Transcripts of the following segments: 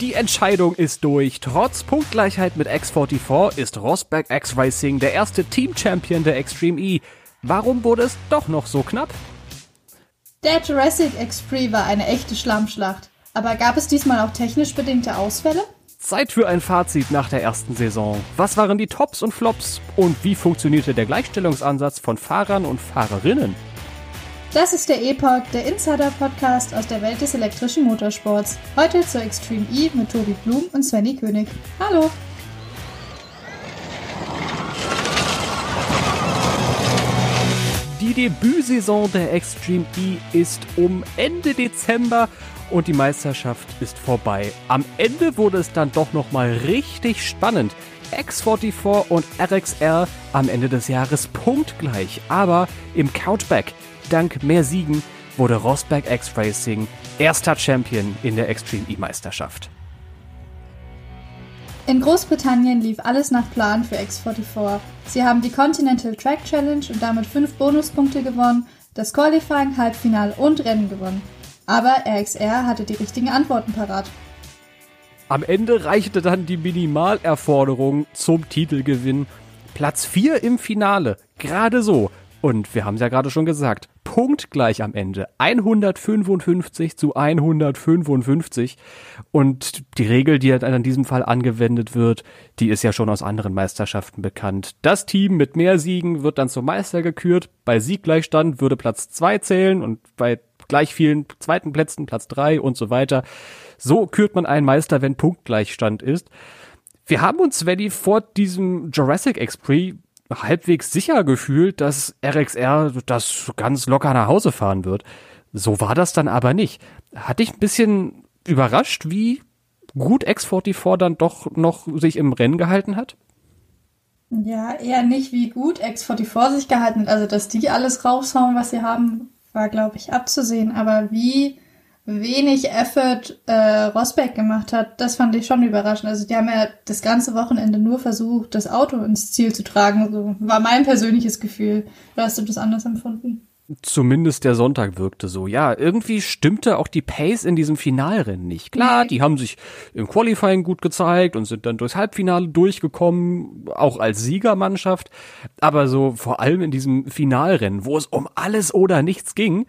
Die Entscheidung ist durch. Trotz Punktgleichheit mit X44 ist Rosberg X Racing der erste Team-Champion der Extreme E. Warum wurde es doch noch so knapp? Der Jurassic X3 war eine echte Schlammschlacht. Aber gab es diesmal auch technisch bedingte Ausfälle? Zeit für ein Fazit nach der ersten Saison. Was waren die Tops und Flops und wie funktionierte der Gleichstellungsansatz von Fahrern und Fahrerinnen? Das ist der Epoch, der Insider-Podcast aus der Welt des elektrischen Motorsports. Heute zur Extreme E mit Tobi Blum und Svenny König. Hallo! Die Debütsaison der Extreme E ist um Ende Dezember und die Meisterschaft ist vorbei. Am Ende wurde es dann doch nochmal richtig spannend. X44 und RXR am Ende des Jahres punktgleich, aber im Countback dank mehr Siegen wurde Rosberg X Racing erster Champion in der Extreme E-Meisterschaft. In Großbritannien lief alles nach Plan für X44. Sie haben die Continental Track Challenge und damit fünf Bonuspunkte gewonnen, das Qualifying, Halbfinale und Rennen gewonnen. Aber RXR hatte die richtigen Antworten parat. Am Ende reichte dann die Minimalerforderung zum Titelgewinn. Platz 4 im Finale. Gerade so. Und wir haben es ja gerade schon gesagt, punktgleich am Ende. 155 zu 155. Und die Regel, die halt in diesem Fall angewendet wird, die ist ja schon aus anderen Meisterschaften bekannt. Das Team mit mehr Siegen wird dann zum Meister gekürt. Bei Sieggleichstand würde Platz 2 zählen und bei gleich vielen zweiten Plätzen, Platz 3 und so weiter. So kürt man einen Meister, wenn Punktgleichstand ist. Wir haben uns, Svenny, vor diesem Jurassic Express halbwegs sicher gefühlt, dass RXR das ganz locker nach Hause fahren wird. So war das dann aber nicht. Hat dich ein bisschen überrascht, wie gut X44 dann doch noch sich im Rennen gehalten hat? Ja, eher nicht wie gut X44 sich gehalten hat. Also, dass die alles raushauen, was sie haben, war, glaube ich, abzusehen. Aber wie wenig Effort äh, Rosberg gemacht hat, das fand ich schon überraschend. Also die haben ja das ganze Wochenende nur versucht, das Auto ins Ziel zu tragen. So war mein persönliches Gefühl. Oder hast du das anders empfunden? Zumindest der Sonntag wirkte so. Ja, irgendwie stimmte auch die Pace in diesem Finalrennen nicht. Klar, die haben sich im Qualifying gut gezeigt und sind dann durchs Halbfinale durchgekommen, auch als Siegermannschaft. Aber so vor allem in diesem Finalrennen, wo es um alles oder nichts ging,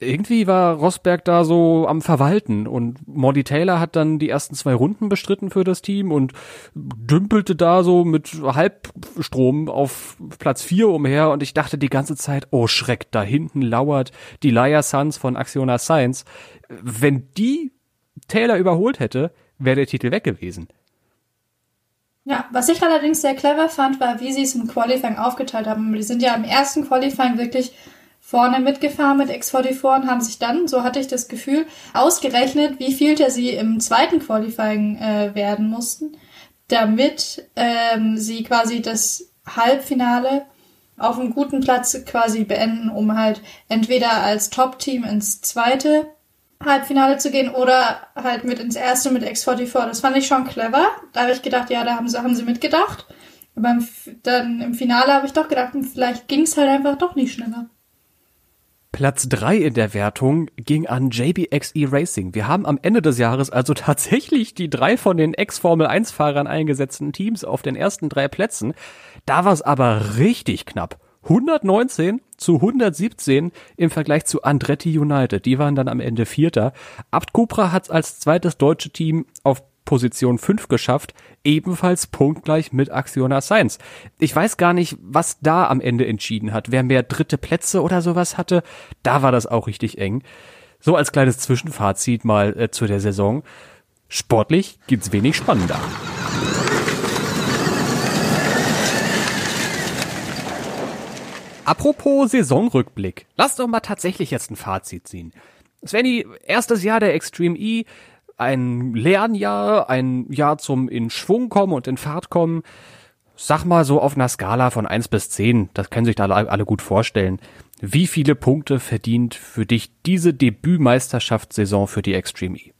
irgendwie war Rosberg da so am Verwalten und Molly Taylor hat dann die ersten zwei Runden bestritten für das Team und dümpelte da so mit Halbstrom auf Platz vier umher und ich dachte die ganze Zeit, oh Schreck, da hinten lauert die Laia Suns von Axiona Science. Wenn die Taylor überholt hätte, wäre der Titel weg gewesen. Ja, was ich allerdings sehr clever fand, war, wie sie es im Qualifying aufgeteilt haben. Die sind ja im ersten Qualifying wirklich vorne mitgefahren mit X44 und haben sich dann, so hatte ich das Gefühl, ausgerechnet, wie viel der sie im zweiten Qualifying äh, werden mussten, damit ähm, sie quasi das Halbfinale auf einem guten Platz quasi beenden, um halt entweder als Top-Team ins zweite Halbfinale zu gehen oder halt mit ins erste mit X44. Das fand ich schon clever. Da habe ich gedacht, ja, da haben sie, haben sie mitgedacht. Aber dann im Finale habe ich doch gedacht, vielleicht ging es halt einfach doch nicht schneller. Platz drei in der Wertung ging an JBXE Racing. Wir haben am Ende des Jahres also tatsächlich die drei von den Ex-Formel-1-Fahrern eingesetzten Teams auf den ersten drei Plätzen. Da war es aber richtig knapp. 119 zu 117 im Vergleich zu Andretti United. Die waren dann am Ende Vierter. Abt Cupra hat als zweites deutsche Team auf Position 5 geschafft, ebenfalls punktgleich mit Axiona Science. Ich weiß gar nicht, was da am Ende entschieden hat. Wer mehr dritte Plätze oder sowas hatte, da war das auch richtig eng. So als kleines Zwischenfazit mal äh, zu der Saison. Sportlich gibt's wenig spannender. Apropos Saisonrückblick. Lass doch mal tatsächlich jetzt ein Fazit ziehen. Svenny, erstes Jahr der Extreme E, ein Lernjahr, ein Jahr zum in Schwung kommen und in Fahrt kommen. Sag mal so auf einer Skala von eins bis zehn, das können sich da alle gut vorstellen. Wie viele Punkte verdient für dich diese Debütmeisterschaftssaison für die Extreme E?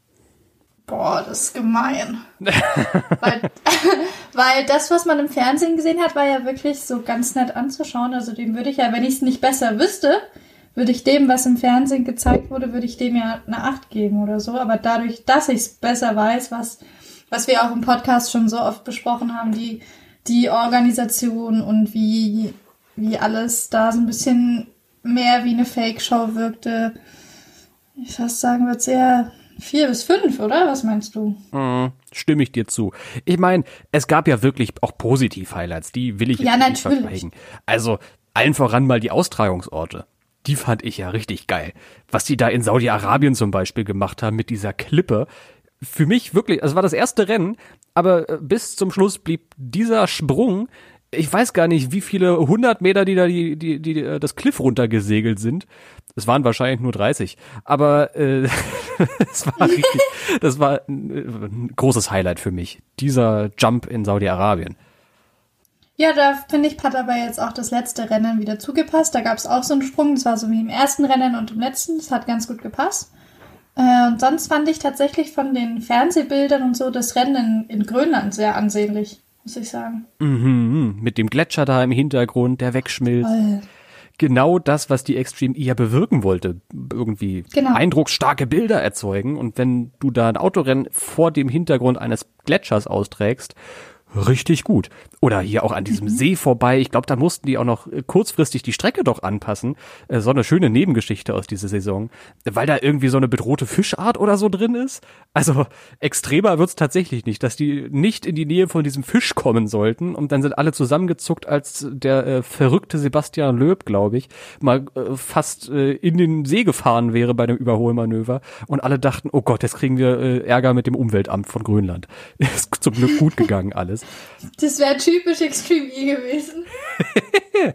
Boah, das ist gemein. weil, weil das, was man im Fernsehen gesehen hat, war ja wirklich so ganz nett anzuschauen. Also dem würde ich ja, wenn ich es nicht besser wüsste, würde ich dem, was im Fernsehen gezeigt wurde, würde ich dem ja eine Acht geben oder so. Aber dadurch, dass ich es besser weiß, was, was wir auch im Podcast schon so oft besprochen haben, die, die Organisation und wie, wie alles da so ein bisschen mehr wie eine Fake-Show wirkte, ich fast sagen würde, sehr vier bis fünf, oder? Was meinst du? Mm, stimme ich dir zu. Ich meine, es gab ja wirklich auch Positiv-Highlights, die will ich ja, nicht natürlich. verschweigen. Also allen voran mal die Austragungsorte. Die fand ich ja richtig geil. Was die da in Saudi-Arabien zum Beispiel gemacht haben mit dieser Klippe. Für mich wirklich, also es war das erste Rennen, aber äh, bis zum Schluss blieb dieser Sprung ich weiß gar nicht, wie viele hundert Meter, die da die, die, die, äh, das Cliff runtergesegelt sind. Es waren wahrscheinlich nur 30. Aber äh, es war richtig, das war ein, ein großes Highlight für mich. Dieser Jump in Saudi-Arabien. Ja, da finde ich, hat aber jetzt auch das letzte Rennen wieder zugepasst. Da gab es auch so einen Sprung. Das war so wie im ersten Rennen und im letzten. Das hat ganz gut gepasst. Äh, und sonst fand ich tatsächlich von den Fernsehbildern und so das Rennen in, in Grönland sehr ansehnlich muss ich sagen. Mhm, mit dem Gletscher da im Hintergrund, der wegschmilzt. Voll. Genau das, was die Extreme E ja bewirken wollte. Irgendwie genau. eindrucksstarke Bilder erzeugen. Und wenn du da ein Autorennen vor dem Hintergrund eines Gletschers austrägst, richtig gut. Oder hier auch an diesem mhm. See vorbei. Ich glaube, da mussten die auch noch äh, kurzfristig die Strecke doch anpassen. Äh, so eine schöne Nebengeschichte aus dieser Saison. Weil da irgendwie so eine bedrohte Fischart oder so drin ist. Also extremer wird's tatsächlich nicht, dass die nicht in die Nähe von diesem Fisch kommen sollten. Und dann sind alle zusammengezuckt, als der äh, verrückte Sebastian Löb, glaube ich, mal äh, fast äh, in den See gefahren wäre bei dem Überholmanöver. Und alle dachten, oh Gott, jetzt kriegen wir äh, Ärger mit dem Umweltamt von Grönland. Ist zum Glück gut gegangen alles. Das wäre typisch Extreme E gewesen.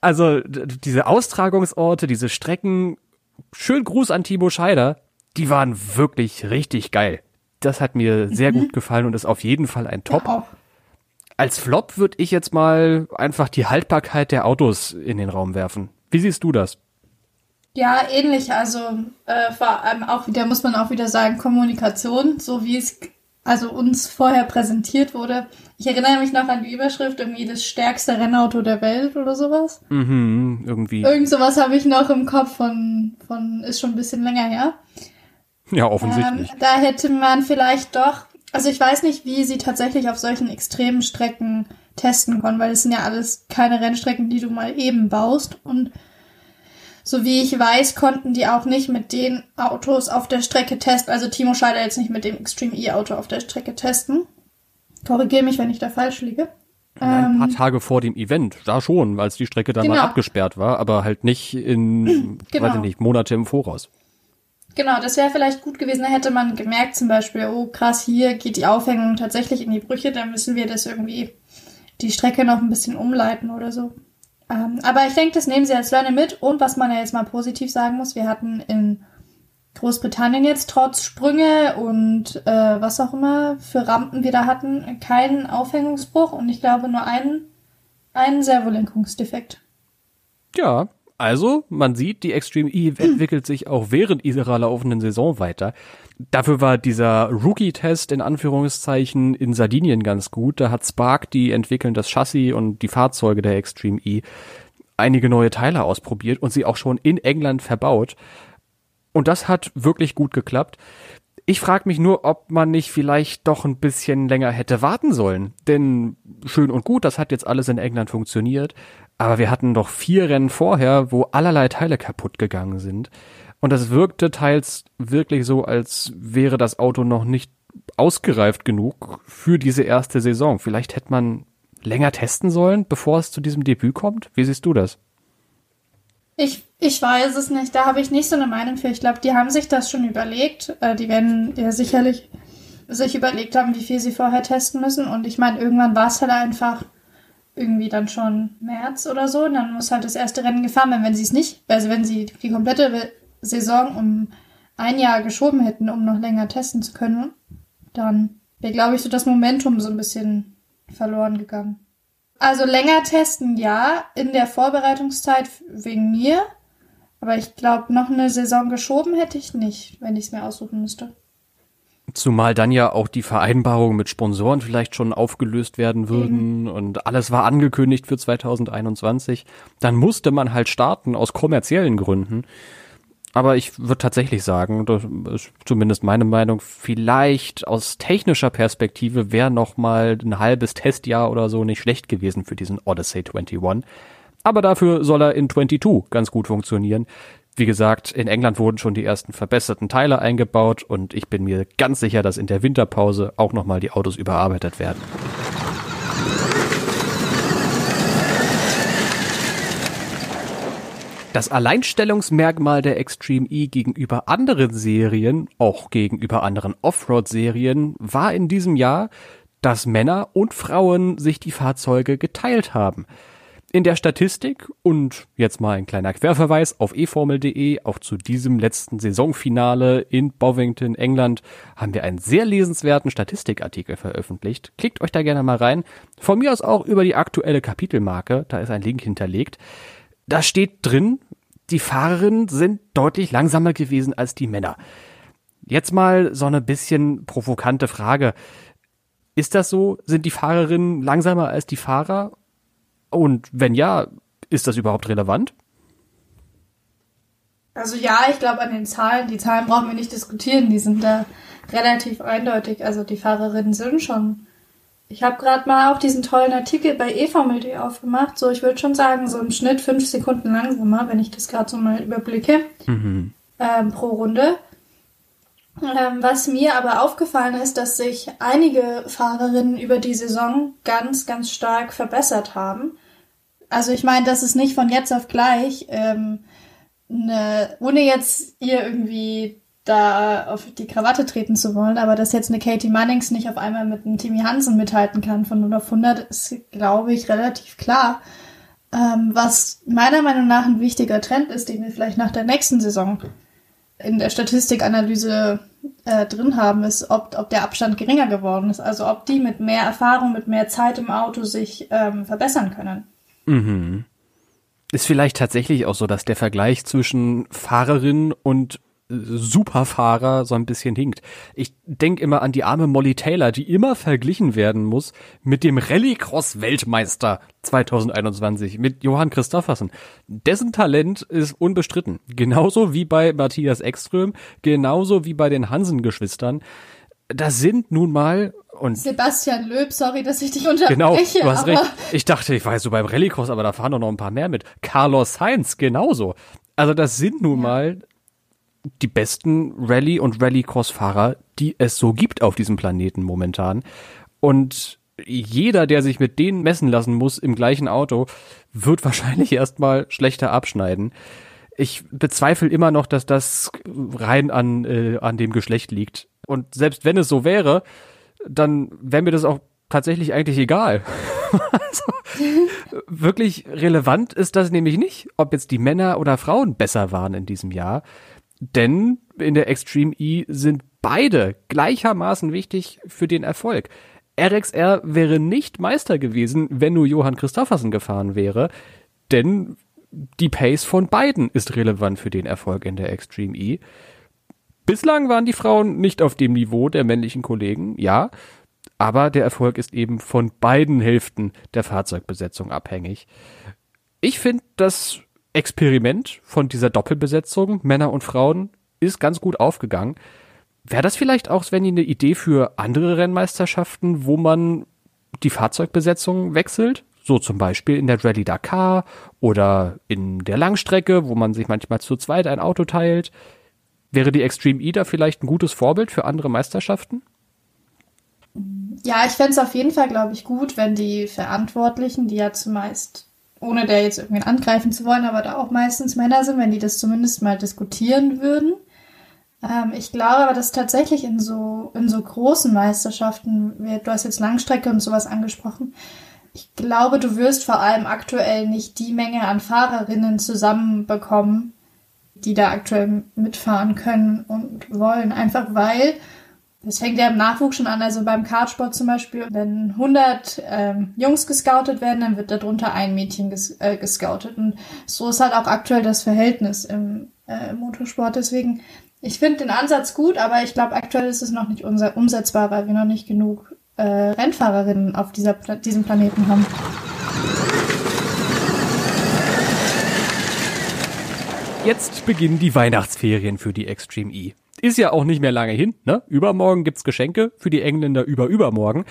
also diese Austragungsorte, diese Strecken, schön Gruß an Timo Scheider, die waren wirklich richtig geil. Das hat mir sehr mhm. gut gefallen und ist auf jeden Fall ein Top. Ja, Als Flop würde ich jetzt mal einfach die Haltbarkeit der Autos in den Raum werfen. Wie siehst du das? Ja, ähnlich. Also äh, vor allem auch wieder muss man auch wieder sagen Kommunikation, so wie es also uns vorher präsentiert wurde. Ich erinnere mich noch an die Überschrift, irgendwie das stärkste Rennauto der Welt oder sowas. Mhm, irgendwie. Irgend sowas habe ich noch im Kopf von, von, ist schon ein bisschen länger her. Ja, offensichtlich. Ähm, da hätte man vielleicht doch, also ich weiß nicht, wie sie tatsächlich auf solchen extremen Strecken testen konnten, weil es sind ja alles keine Rennstrecken, die du mal eben baust und so wie ich weiß, konnten die auch nicht mit den Autos auf der Strecke testen. Also Timo Scheider jetzt nicht mit dem Extreme E-Auto auf der Strecke testen. Korrigiere mich, wenn ich da falsch liege. ein paar ähm, Tage vor dem Event, da schon, als die Strecke dann genau. mal abgesperrt war, aber halt nicht in, genau. weiß ich nicht, Monate im Voraus. Genau, das wäre vielleicht gut gewesen. Da hätte man gemerkt zum Beispiel, oh krass, hier geht die Aufhängung tatsächlich in die Brüche, dann müssen wir das irgendwie die Strecke noch ein bisschen umleiten oder so. Ähm, aber ich denke, das nehmen sie als Learning mit. Und was man ja jetzt mal positiv sagen muss, wir hatten in Großbritannien jetzt trotz Sprünge und äh, was auch immer für Rampen wir da hatten, keinen Aufhängungsbruch und ich glaube nur einen, einen Servolenkungsdefekt. Ja, also man sieht, die Extreme E entwickelt sich auch während ihrer laufenden Saison weiter. Dafür war dieser Rookie-Test in Anführungszeichen in Sardinien ganz gut. Da hat Spark, die entwickeln das Chassis und die Fahrzeuge der Extreme E, einige neue Teile ausprobiert und sie auch schon in England verbaut. Und das hat wirklich gut geklappt. Ich frage mich nur, ob man nicht vielleicht doch ein bisschen länger hätte warten sollen. Denn schön und gut, das hat jetzt alles in England funktioniert. Aber wir hatten doch vier Rennen vorher, wo allerlei Teile kaputt gegangen sind. Und das wirkte teils wirklich so, als wäre das Auto noch nicht ausgereift genug für diese erste Saison. Vielleicht hätte man länger testen sollen, bevor es zu diesem Debüt kommt. Wie siehst du das? Ich, ich weiß es nicht. Da habe ich nicht so eine Meinung für. Ich glaube, die haben sich das schon überlegt. Äh, die werden ja sicherlich sich überlegt haben, wie viel sie vorher testen müssen. Und ich meine, irgendwann war es halt einfach irgendwie dann schon März oder so. Und dann muss halt das erste Rennen gefahren werden. Wenn sie es nicht, also wenn sie die komplette Saison um ein Jahr geschoben hätten, um noch länger testen zu können, dann wäre, glaube ich, so das Momentum so ein bisschen verloren gegangen. Also länger testen, ja, in der Vorbereitungszeit wegen mir. Aber ich glaube, noch eine Saison geschoben hätte ich nicht, wenn ich es mir aussuchen müsste. Zumal dann ja auch die Vereinbarungen mit Sponsoren vielleicht schon aufgelöst werden würden mhm. und alles war angekündigt für 2021. Dann musste man halt starten aus kommerziellen Gründen. Aber ich würde tatsächlich sagen, das ist zumindest meine Meinung, vielleicht aus technischer Perspektive wäre noch mal ein halbes Testjahr oder so nicht schlecht gewesen für diesen Odyssey 21. Aber dafür soll er in 22 ganz gut funktionieren. Wie gesagt, in England wurden schon die ersten verbesserten Teile eingebaut und ich bin mir ganz sicher, dass in der Winterpause auch nochmal die Autos überarbeitet werden. Das Alleinstellungsmerkmal der Extreme E gegenüber anderen Serien, auch gegenüber anderen Offroad-Serien, war in diesem Jahr, dass Männer und Frauen sich die Fahrzeuge geteilt haben. In der Statistik und jetzt mal ein kleiner Querverweis auf eformel.de, auch zu diesem letzten Saisonfinale in Bovington, England, haben wir einen sehr lesenswerten Statistikartikel veröffentlicht. Klickt euch da gerne mal rein. Von mir aus auch über die aktuelle Kapitelmarke, da ist ein Link hinterlegt. Da steht drin, die Fahrerinnen sind deutlich langsamer gewesen als die Männer. Jetzt mal so eine bisschen provokante Frage. Ist das so? Sind die Fahrerinnen langsamer als die Fahrer? Und wenn ja, ist das überhaupt relevant? Also ja, ich glaube an den Zahlen, die Zahlen brauchen wir nicht diskutieren, die sind da relativ eindeutig. Also die Fahrerinnen sind schon. Ich habe gerade mal auch diesen tollen Artikel bei eFormel.de aufgemacht. So, ich würde schon sagen, so im Schnitt fünf Sekunden langsamer, wenn ich das gerade so mal überblicke, mhm. ähm, pro Runde. Ähm, was mir aber aufgefallen ist, dass sich einige Fahrerinnen über die Saison ganz, ganz stark verbessert haben. Also ich meine, das ist nicht von jetzt auf gleich, ähm, ne, ohne jetzt ihr irgendwie da auf die Krawatte treten zu wollen, aber dass jetzt eine Katie Mannings nicht auf einmal mit einem Timmy Hansen mithalten kann von 0 auf 100, ist, glaube ich, relativ klar. Ähm, was meiner Meinung nach ein wichtiger Trend ist, den wir vielleicht nach der nächsten Saison in der Statistikanalyse äh, drin haben, ist, ob, ob der Abstand geringer geworden ist. Also ob die mit mehr Erfahrung, mit mehr Zeit im Auto sich ähm, verbessern können. Mhm. Ist vielleicht tatsächlich auch so, dass der Vergleich zwischen Fahrerin und Superfahrer so ein bisschen hinkt. Ich denk immer an die arme Molly Taylor, die immer verglichen werden muss mit dem Rallycross-Weltmeister 2021, mit Johann Christoffersen. Dessen Talent ist unbestritten. Genauso wie bei Matthias Ekström, genauso wie bei den Hansen-Geschwistern. Das sind nun mal und Sebastian Löb, sorry, dass ich dich unterbreche. Genau, du hast recht. Ich dachte, ich war so beim Rallycross, aber da fahren doch noch ein paar mehr mit. Carlos Sainz, genauso. Also das sind nun ja. mal die besten Rallye- und Rallycross-Fahrer, die es so gibt auf diesem Planeten momentan. Und jeder, der sich mit denen messen lassen muss im gleichen Auto, wird wahrscheinlich erstmal schlechter abschneiden. Ich bezweifle immer noch, dass das rein an, äh, an dem Geschlecht liegt. Und selbst wenn es so wäre, dann wäre mir das auch tatsächlich eigentlich egal. also, wirklich relevant ist das nämlich nicht, ob jetzt die Männer oder Frauen besser waren in diesem Jahr. Denn in der Extreme E sind beide gleichermaßen wichtig für den Erfolg. RXR wäre nicht Meister gewesen, wenn nur Johann Christoffersen gefahren wäre, denn die Pace von beiden ist relevant für den Erfolg in der Extreme E. Bislang waren die Frauen nicht auf dem Niveau der männlichen Kollegen, ja, aber der Erfolg ist eben von beiden Hälften der Fahrzeugbesetzung abhängig. Ich finde, das Experiment von dieser Doppelbesetzung, Männer und Frauen, ist ganz gut aufgegangen. Wäre das vielleicht auch, Svenny, eine Idee für andere Rennmeisterschaften, wo man die Fahrzeugbesetzung wechselt? So zum Beispiel in der Rallye Dakar oder in der Langstrecke, wo man sich manchmal zu zweit ein Auto teilt. Wäre die Extreme E da vielleicht ein gutes Vorbild für andere Meisterschaften? Ja, ich fände es auf jeden Fall, glaube ich, gut, wenn die Verantwortlichen, die ja zumeist, ohne der jetzt irgendwie angreifen zu wollen, aber da auch meistens Männer sind, wenn die das zumindest mal diskutieren würden. Ähm, ich glaube aber, dass tatsächlich in so, in so großen Meisterschaften, du hast jetzt Langstrecke und sowas angesprochen, ich glaube, du wirst vor allem aktuell nicht die Menge an Fahrerinnen zusammenbekommen, die da aktuell mitfahren können und wollen. Einfach weil, das fängt ja im Nachwuchs schon an, also beim Kartsport zum Beispiel, wenn 100 ähm, Jungs gescoutet werden, dann wird darunter ein Mädchen ges äh, gescoutet. Und so ist halt auch aktuell das Verhältnis im, äh, Motorsport. Deswegen Ich finde den Ansatz gut, aber ich glaube, aktuell ist es noch nicht umsetzbar, weil wir noch nicht genug äh, Rennfahrerinnen auf dieser, diesem Planeten haben. Jetzt beginnen die Weihnachtsferien für die Extreme E. Ist ja auch nicht mehr lange hin, ne? Übermorgen gibt's Geschenke für die Engländer über übermorgen.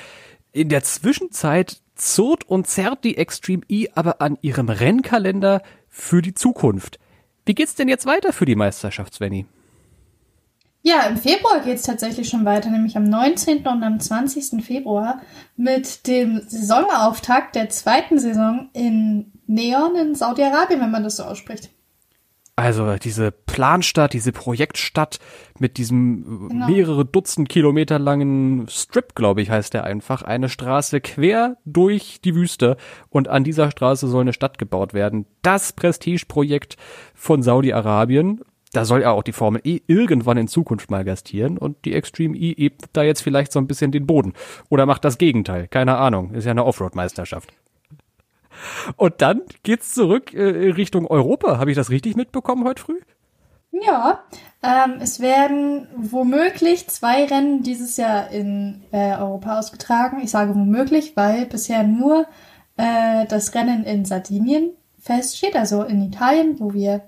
In der Zwischenzeit zurrt und zerrt die Extreme E aber an ihrem Rennkalender für die Zukunft. Wie geht's denn jetzt weiter für die Meisterschaft, Svenny? Ja, im Februar geht's tatsächlich schon weiter, nämlich am 19. und am 20. Februar mit dem Saisonauftakt der zweiten Saison in Neon in Saudi-Arabien, wenn man das so ausspricht. Also diese Planstadt, diese Projektstadt mit diesem genau. mehrere Dutzend Kilometer langen Strip, glaube ich, heißt der einfach. Eine Straße quer durch die Wüste und an dieser Straße soll eine Stadt gebaut werden. Das Prestigeprojekt von Saudi-Arabien. Da soll ja auch die Formel E irgendwann in Zukunft mal gastieren und die Extreme E ebnet da jetzt vielleicht so ein bisschen den Boden. Oder macht das Gegenteil. Keine Ahnung. Ist ja eine Offroad-Meisterschaft. Und dann geht's zurück äh, Richtung Europa. Habe ich das richtig mitbekommen heute früh? Ja, ähm, es werden womöglich zwei Rennen dieses Jahr in äh, Europa ausgetragen. Ich sage womöglich, weil bisher nur äh, das Rennen in Sardinien feststeht, also in Italien, wo wir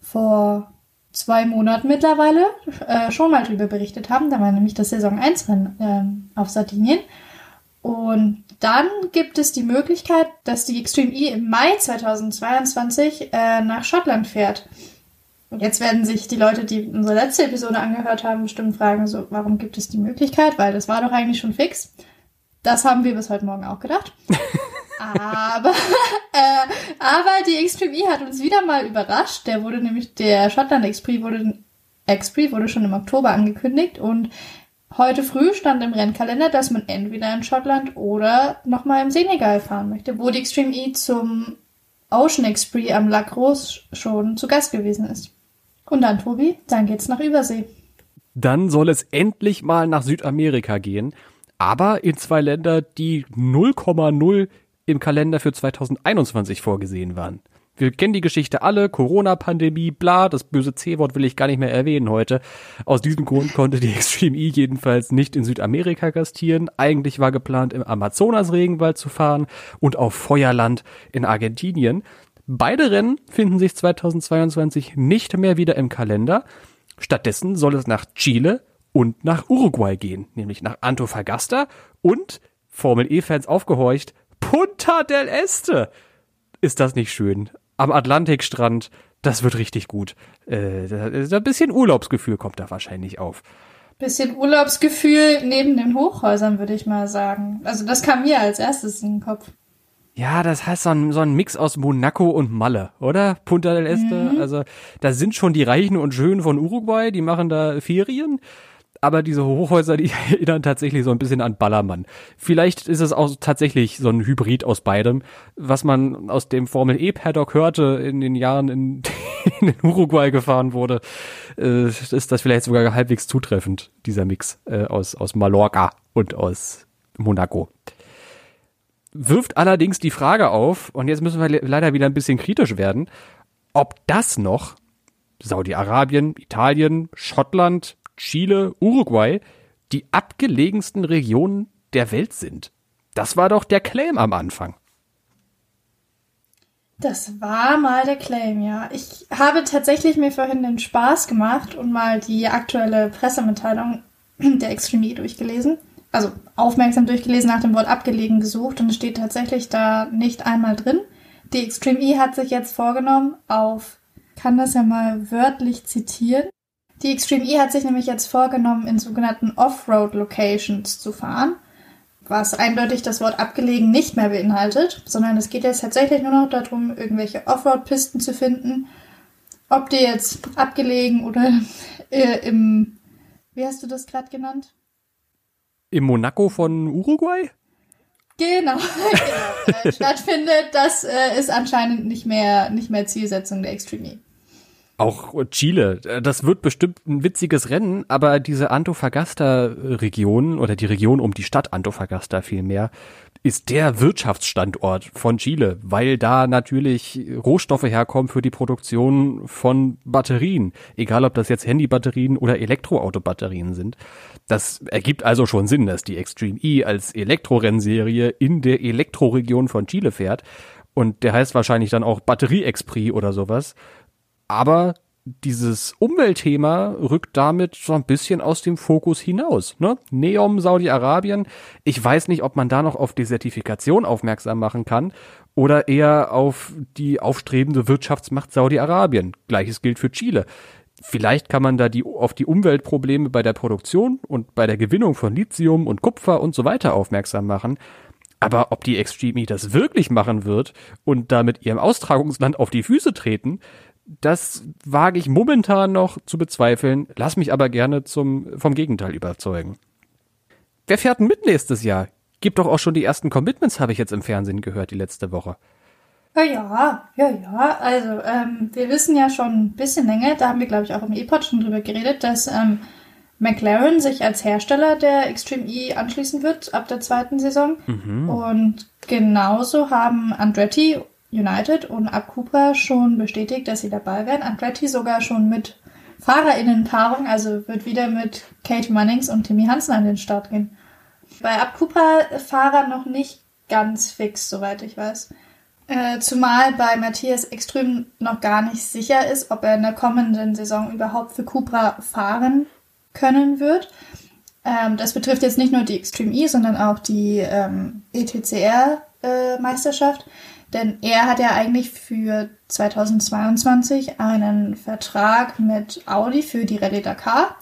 vor zwei Monaten mittlerweile äh, schon mal drüber berichtet haben. Da war nämlich das Saison 1 Rennen äh, auf Sardinien. Und dann gibt es die Möglichkeit, dass die Extreme E im Mai 2022 äh, nach Schottland fährt. Und jetzt werden sich die Leute, die unsere letzte Episode angehört haben, bestimmt fragen, so, warum gibt es die Möglichkeit? Weil das war doch eigentlich schon fix. Das haben wir bis heute Morgen auch gedacht. aber, äh, aber die Extreme E hat uns wieder mal überrascht. Der wurde nämlich, der Schottland Express wurde, wurde schon im Oktober angekündigt und Heute früh stand im Rennkalender, dass man entweder in Schottland oder nochmal im Senegal fahren möchte, wo die Extreme E zum Ocean Express am Lac Rose schon zu Gast gewesen ist. Und dann, Tobi, dann geht's nach Übersee. Dann soll es endlich mal nach Südamerika gehen, aber in zwei Länder, die 0,0 im Kalender für 2021 vorgesehen waren. Wir kennen die Geschichte alle, Corona-Pandemie, bla, das böse C-Wort will ich gar nicht mehr erwähnen heute. Aus diesem Grund konnte die Extreme E jedenfalls nicht in Südamerika gastieren. Eigentlich war geplant, im Amazonas-Regenwald zu fahren und auf Feuerland in Argentinien. Beide Rennen finden sich 2022 nicht mehr wieder im Kalender. Stattdessen soll es nach Chile und nach Uruguay gehen, nämlich nach Antofagasta und Formel E-Fans aufgehorcht, Punta del Este. Ist das nicht schön? Am Atlantikstrand. Das wird richtig gut. Äh, ein bisschen Urlaubsgefühl kommt da wahrscheinlich auf. Bisschen Urlaubsgefühl neben den Hochhäusern, würde ich mal sagen. Also das kam mir als erstes in den Kopf. Ja, das heißt so ein, so ein Mix aus Monaco und Malle, oder? Punta del Este. Mhm. Also da sind schon die Reichen und Schönen von Uruguay, die machen da Ferien aber diese Hochhäuser, die erinnern tatsächlich so ein bisschen an Ballermann. Vielleicht ist es auch tatsächlich so ein Hybrid aus beidem, was man aus dem Formel E Paddock hörte in den Jahren, in denen Uruguay gefahren wurde, äh, ist das vielleicht sogar halbwegs zutreffend, dieser Mix äh, aus, aus Mallorca und aus Monaco. Wirft allerdings die Frage auf, und jetzt müssen wir leider wieder ein bisschen kritisch werden, ob das noch Saudi-Arabien, Italien, Schottland, Chile, Uruguay die abgelegensten Regionen der Welt sind. Das war doch der Claim am Anfang. Das war mal der Claim, ja. Ich habe tatsächlich mir vorhin den Spaß gemacht und mal die aktuelle Pressemitteilung der Extremie durchgelesen. Also aufmerksam durchgelesen, nach dem Wort abgelegen gesucht und es steht tatsächlich da nicht einmal drin. Die Extreme E hat sich jetzt vorgenommen, auf, kann das ja mal wörtlich zitieren, die Extreme E hat sich nämlich jetzt vorgenommen, in sogenannten Offroad-Locations zu fahren, was eindeutig das Wort abgelegen nicht mehr beinhaltet, sondern es geht jetzt tatsächlich nur noch darum, irgendwelche Offroad-Pisten zu finden. Ob die jetzt abgelegen oder äh, im, wie hast du das gerade genannt? Im Monaco von Uruguay? Genau, genau äh, stattfindet, das äh, ist anscheinend nicht mehr, nicht mehr Zielsetzung der Extreme E. Auch Chile, das wird bestimmt ein witziges Rennen, aber diese Antofagasta-Region oder die Region um die Stadt Antofagasta vielmehr, ist der Wirtschaftsstandort von Chile, weil da natürlich Rohstoffe herkommen für die Produktion von Batterien, egal ob das jetzt Handybatterien oder Elektroautobatterien sind. Das ergibt also schon Sinn, dass die Extreme E als Elektrorennserie in der Elektroregion von Chile fährt. Und der heißt wahrscheinlich dann auch Batterie-Expri oder sowas. Aber dieses Umweltthema rückt damit so ein bisschen aus dem Fokus hinaus. Ne? Neom, Saudi-Arabien. Ich weiß nicht, ob man da noch auf Desertifikation aufmerksam machen kann oder eher auf die aufstrebende Wirtschaftsmacht Saudi-Arabien. Gleiches gilt für Chile. Vielleicht kann man da die, auf die Umweltprobleme bei der Produktion und bei der Gewinnung von Lithium und Kupfer und so weiter aufmerksam machen. Aber ob die Extreme das wirklich machen wird und damit ihrem Austragungsland auf die Füße treten, das wage ich momentan noch zu bezweifeln, lass mich aber gerne zum, vom Gegenteil überzeugen. Wer fährt denn mit nächstes Jahr? Gibt doch auch schon die ersten Commitments, habe ich jetzt im Fernsehen gehört, die letzte Woche. Ja, ja, ja, ja. Also, ähm, wir wissen ja schon ein bisschen länger, da haben wir, glaube ich, auch im E-Pod schon drüber geredet, dass ähm, McLaren sich als Hersteller der Extreme E anschließen wird ab der zweiten Saison. Mhm. Und genauso haben Andretti United und Ab Cooper schon bestätigt, dass sie dabei werden. Andretti sogar schon mit FahrerInnen-Paarung, also wird wieder mit Kate Munnings und Timmy Hansen an den Start gehen. Bei Ab Cooper Fahrer noch nicht ganz fix, soweit ich weiß. Äh, zumal bei Matthias Extrem noch gar nicht sicher ist, ob er in der kommenden Saison überhaupt für Cupra fahren können wird. Ähm, das betrifft jetzt nicht nur die Extreme E, sondern auch die ähm, ETCR-Meisterschaft. Äh, denn er hat ja eigentlich für 2022 einen Vertrag mit Audi für die Rallye Dakar.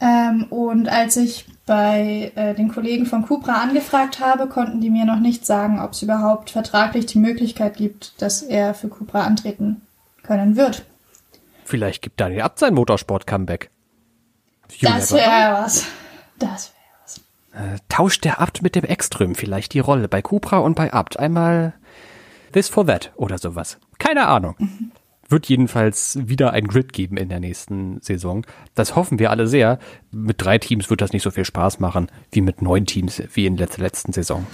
Ähm, und als ich bei äh, den Kollegen von Cupra angefragt habe, konnten die mir noch nicht sagen, ob es überhaupt vertraglich die Möglichkeit gibt, dass er für Cupra antreten können wird. Vielleicht gibt Daniel Abt sein Motorsport-Comeback. Das wäre was. Das wäre was. Äh, tauscht der Abt mit dem Extrem vielleicht die Rolle bei Cupra und bei Abt. Einmal This for That oder sowas. Keine Ahnung. Wird jedenfalls wieder ein Grid geben in der nächsten Saison. Das hoffen wir alle sehr. Mit drei Teams wird das nicht so viel Spaß machen wie mit neun Teams wie in der letzten Saison.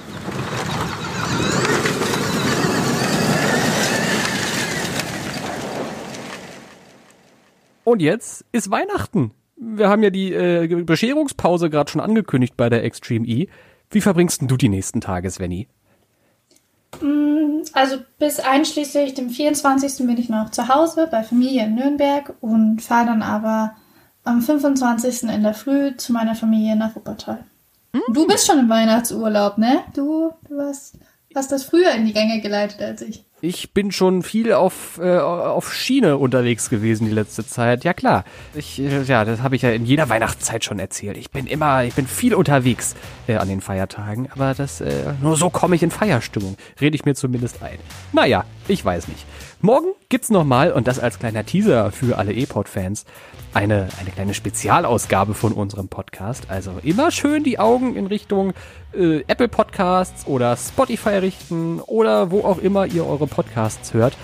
Und jetzt ist Weihnachten. Wir haben ja die äh, Bescherungspause gerade schon angekündigt bei der Extreme E. Wie verbringst du die nächsten Tage, Svenny? Mm, also bis einschließlich dem 24. bin ich noch zu Hause bei Familie in Nürnberg und fahre dann aber am 25. in der Früh zu meiner Familie nach Wuppertal. Mhm. Du bist schon im Weihnachtsurlaub, ne? Du, du hast, hast das früher in die Gänge geleitet als ich. Ich bin schon viel auf, äh, auf Schiene unterwegs gewesen die letzte Zeit. Ja klar. Ich, äh, ja, das habe ich ja in jeder Weihnachtszeit schon erzählt. Ich bin immer, ich bin viel unterwegs äh, an den Feiertagen, aber das, äh, nur so komme ich in Feierstimmung. Rede ich mir zumindest ein. Naja, ich weiß nicht. Morgen gibt's nochmal, und das als kleiner Teaser für alle E-Pod-Fans, eine, eine kleine Spezialausgabe von unserem Podcast. Also immer schön die Augen in Richtung äh, Apple Podcasts oder Spotify richten oder wo auch immer ihr eure Podcasts hört.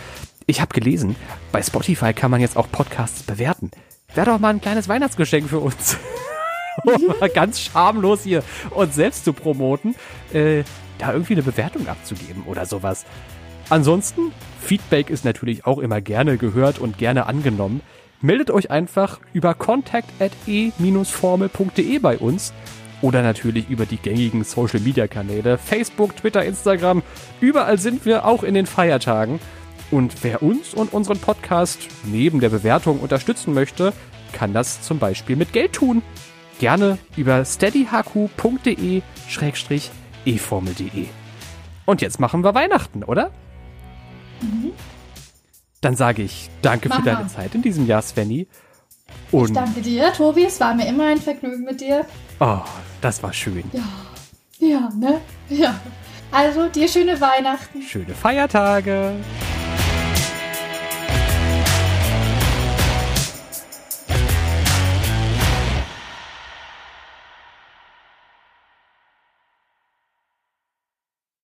Ich habe gelesen, bei Spotify kann man jetzt auch Podcasts bewerten. Wäre doch mal ein kleines Weihnachtsgeschenk für uns. um ganz schamlos hier uns selbst zu promoten, äh, da irgendwie eine Bewertung abzugeben oder sowas. Ansonsten, Feedback ist natürlich auch immer gerne gehört und gerne angenommen meldet euch einfach über contact at e-formel.de bei uns oder natürlich über die gängigen Social Media Kanäle, Facebook, Twitter, Instagram. Überall sind wir auch in den Feiertagen. Und wer uns und unseren Podcast neben der Bewertung unterstützen möchte, kann das zum Beispiel mit Geld tun. Gerne über steadyhq.de-eformel.de. Und jetzt machen wir Weihnachten, oder? Mhm. Dann sage ich danke Mach für deine Zeit in diesem Jahr, Svenny. Und ich danke dir, Tobi. Es war mir immer ein Vergnügen mit dir. Oh, das war schön. Ja. Ja, ne? Ja. Also, dir schöne Weihnachten. Schöne Feiertage.